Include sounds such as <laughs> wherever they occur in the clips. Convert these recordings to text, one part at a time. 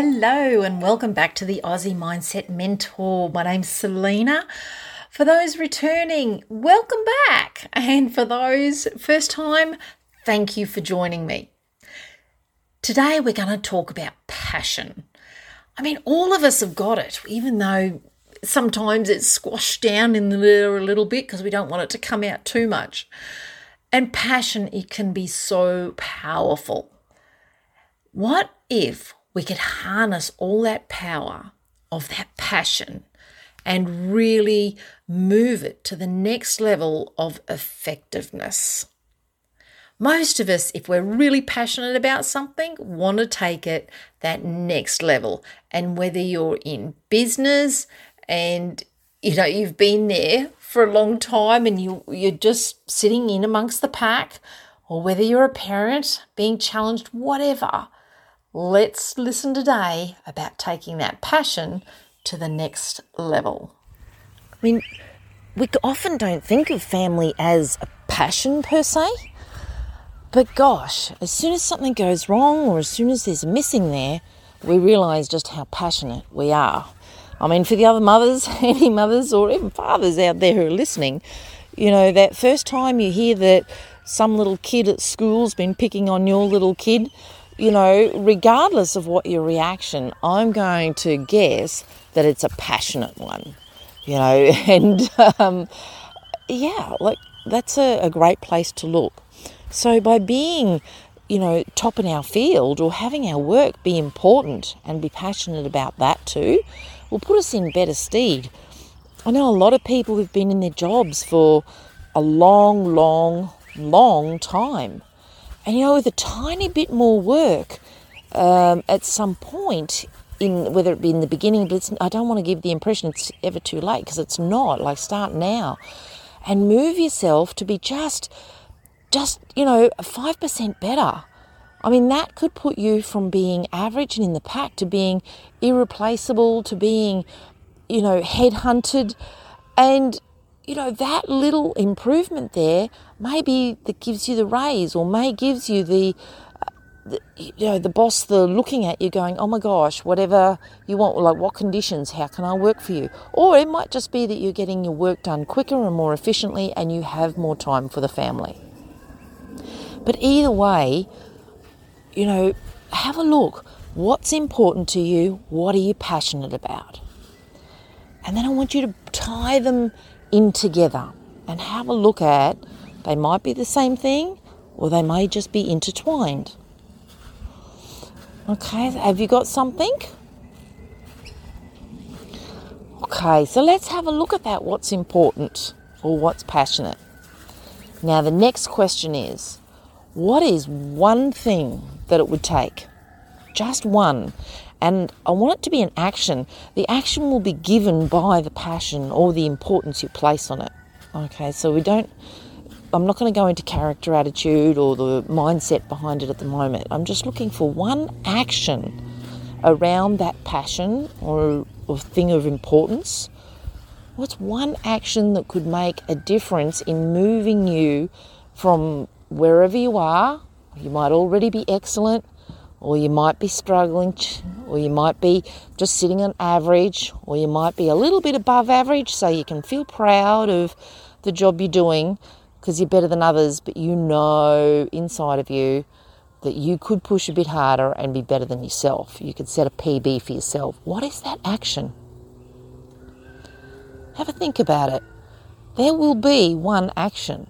Hello, and welcome back to the Aussie Mindset Mentor. My name's Selena. For those returning, welcome back. And for those first time, thank you for joining me. Today, we're going to talk about passion. I mean, all of us have got it, even though sometimes it's squashed down in there a little bit because we don't want it to come out too much. And passion, it can be so powerful. What if we could harness all that power of that passion and really move it to the next level of effectiveness. Most of us, if we're really passionate about something, want to take it that next level. And whether you're in business and you know you've been there for a long time and you you're just sitting in amongst the pack, or whether you're a parent being challenged, whatever, Let's listen today about taking that passion to the next level. I mean, we often don't think of family as a passion per se, but gosh, as soon as something goes wrong or as soon as there's a missing there, we realise just how passionate we are. I mean, for the other mothers, <laughs> any mothers, or even fathers out there who are listening, you know, that first time you hear that some little kid at school's been picking on your little kid, you know, regardless of what your reaction, I'm going to guess that it's a passionate one, you know, <laughs> and um, yeah, like that's a, a great place to look. So by being, you know, top in our field or having our work be important and be passionate about that too, will put us in better stead. I know a lot of people who've been in their jobs for a long, long, long time and you know, with a tiny bit more work um, at some point, in whether it be in the beginning, but I don't want to give the impression it's ever too late because it's not. Like start now, and move yourself to be just, just you know, five percent better. I mean, that could put you from being average and in the pack to being irreplaceable to being, you know, headhunted. And you know, that little improvement there maybe that gives you the raise or may gives you the, uh, the, you know, the boss the looking at you going, oh my gosh, whatever you want, like what conditions, how can I work for you? Or it might just be that you're getting your work done quicker and more efficiently and you have more time for the family. But either way, you know, have a look. What's important to you? What are you passionate about? And then I want you to tie them in together and have a look at they might be the same thing or they may just be intertwined. Okay, have you got something? Okay, so let's have a look at that what's important or what's passionate. Now, the next question is what is one thing that it would take? Just one and I want it to be an action. The action will be given by the passion or the importance you place on it. Okay, so we don't, I'm not going to go into character attitude or the mindset behind it at the moment. I'm just looking for one action around that passion or, or thing of importance. What's one action that could make a difference in moving you from wherever you are? You might already be excellent or you might be struggling, or you might be just sitting on average, or you might be a little bit above average, so you can feel proud of the job you're doing because you're better than others, but you know inside of you that you could push a bit harder and be better than yourself. You could set a PB for yourself. What is that action? Have a think about it. There will be one action.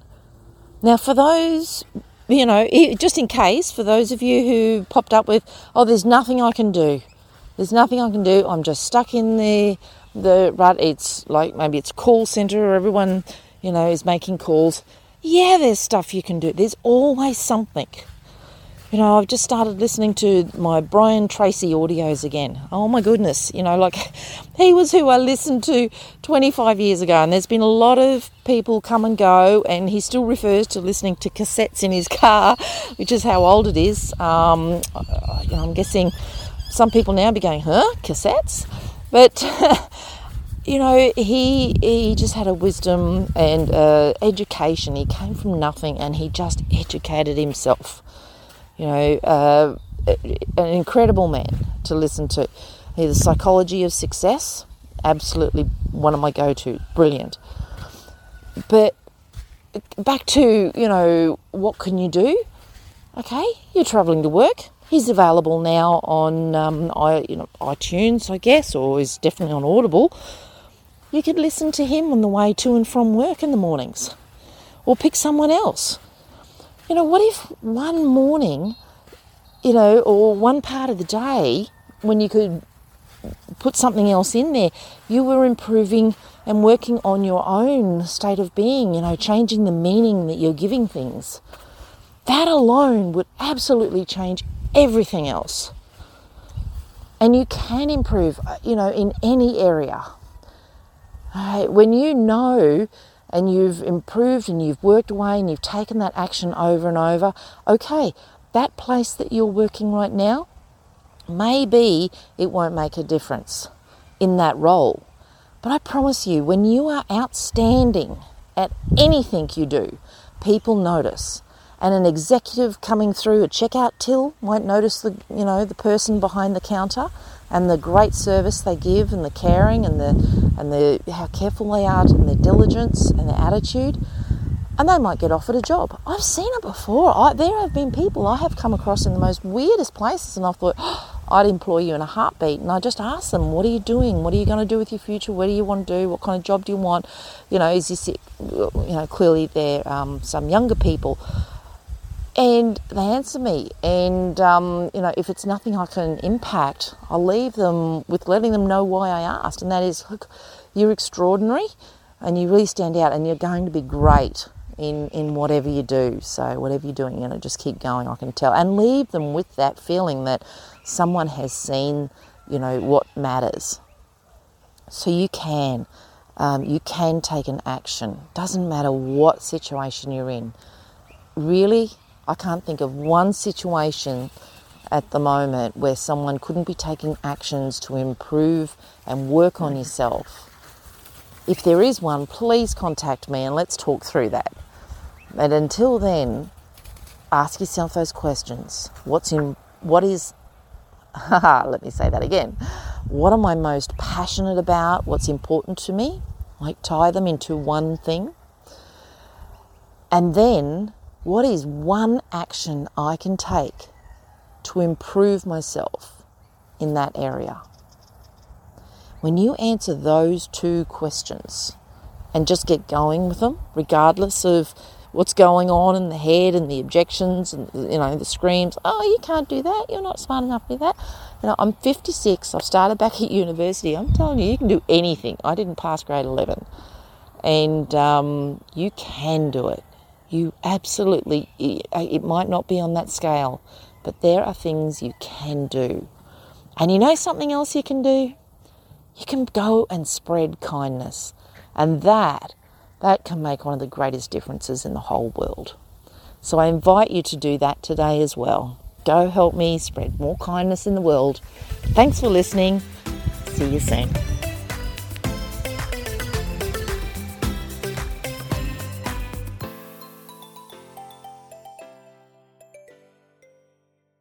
Now, for those you know, just in case, for those of you who popped up with, oh, there's nothing I can do. There's nothing I can do. I'm just stuck in the the rut. It's like maybe it's call center or everyone, you know, is making calls. Yeah, there's stuff you can do. There's always something. You know, I've just started listening to my Brian Tracy audios again. Oh my goodness, you know, like <laughs> he was who I listened to 25 years ago, and there's been a lot of people come and go, and he still refers to listening to cassettes in his <laughs> car, which is how old it is. Um, you know, I'm guessing some people now be going, huh, cassettes? But. <laughs> you know, he he just had a wisdom and uh, education. He came from nothing, and he just educated himself you know, uh, an incredible man to listen to. The Psychology of Success, absolutely one of my go to, brilliant. But back to, you know, what can you do? Okay, you're travelling to work. He's available now on um, I, you know, iTunes, I guess, or is definitely on Audible. You could listen to him on the way to and from work in the mornings, or pick someone else. You know, what if one morning, you know, or one part of the day when you could put something else in there, you were improving and working on your own state of being, you know, changing the meaning that you're giving things. That alone would absolutely change everything else. And you can improve, uh, you know, in any area. When you know and you've improved and you've worked away and you've taken that action over and over, okay, that place that you're working right now, maybe it won't make a difference in that role. But I promise you, when you are outstanding at anything you do, people notice. And an executive coming through a checkout till won't notice the you know the person behind the counter and the great service they give and the caring and the and the how careful they are and their diligence and their attitude and they might get offered a job. I've seen it before. I, there have been people I have come across in the most weirdest places, and I've thought oh, I'd employ you in a heartbeat. And I just ask them, "What are you doing? What are you going to do with your future? What do you want to do? What kind of job do you want? You know, is this you know clearly they're um, some younger people." And they answer me, and um, you know, if it's nothing I can impact, I'll leave them with letting them know why I asked, and that is, look, you're extraordinary, and you really stand out, and you're going to be great in, in whatever you do. So, whatever you're doing, you know, just keep going, I can tell. And leave them with that feeling that someone has seen, you know, what matters. So, you can. Um, you can take an action. Doesn't matter what situation you're in. Really, I can't think of one situation at the moment where someone couldn't be taking actions to improve and work on mm. yourself. If there is one, please contact me and let's talk through that. And until then, ask yourself those questions. What's in what is <laughs> let me say that again. What am I most passionate about? What's important to me? Like tie them into one thing. And then what is one action I can take to improve myself in that area? When you answer those two questions and just get going with them, regardless of what's going on in the head and the objections and you know the screams oh you can't do that. You're not smart enough to do that. You know i'm 56 i've started back at university. I'm telling you you can do anything. I didn't pass grade 11 and um, you can do it you absolutely it might not be on that scale but there are things you can do and you know something else you can do you can go and spread kindness and that that can make one of the greatest differences in the whole world. So I invite you to do that today as well. Go help me spread more kindness in the world. Thanks for listening. See you soon.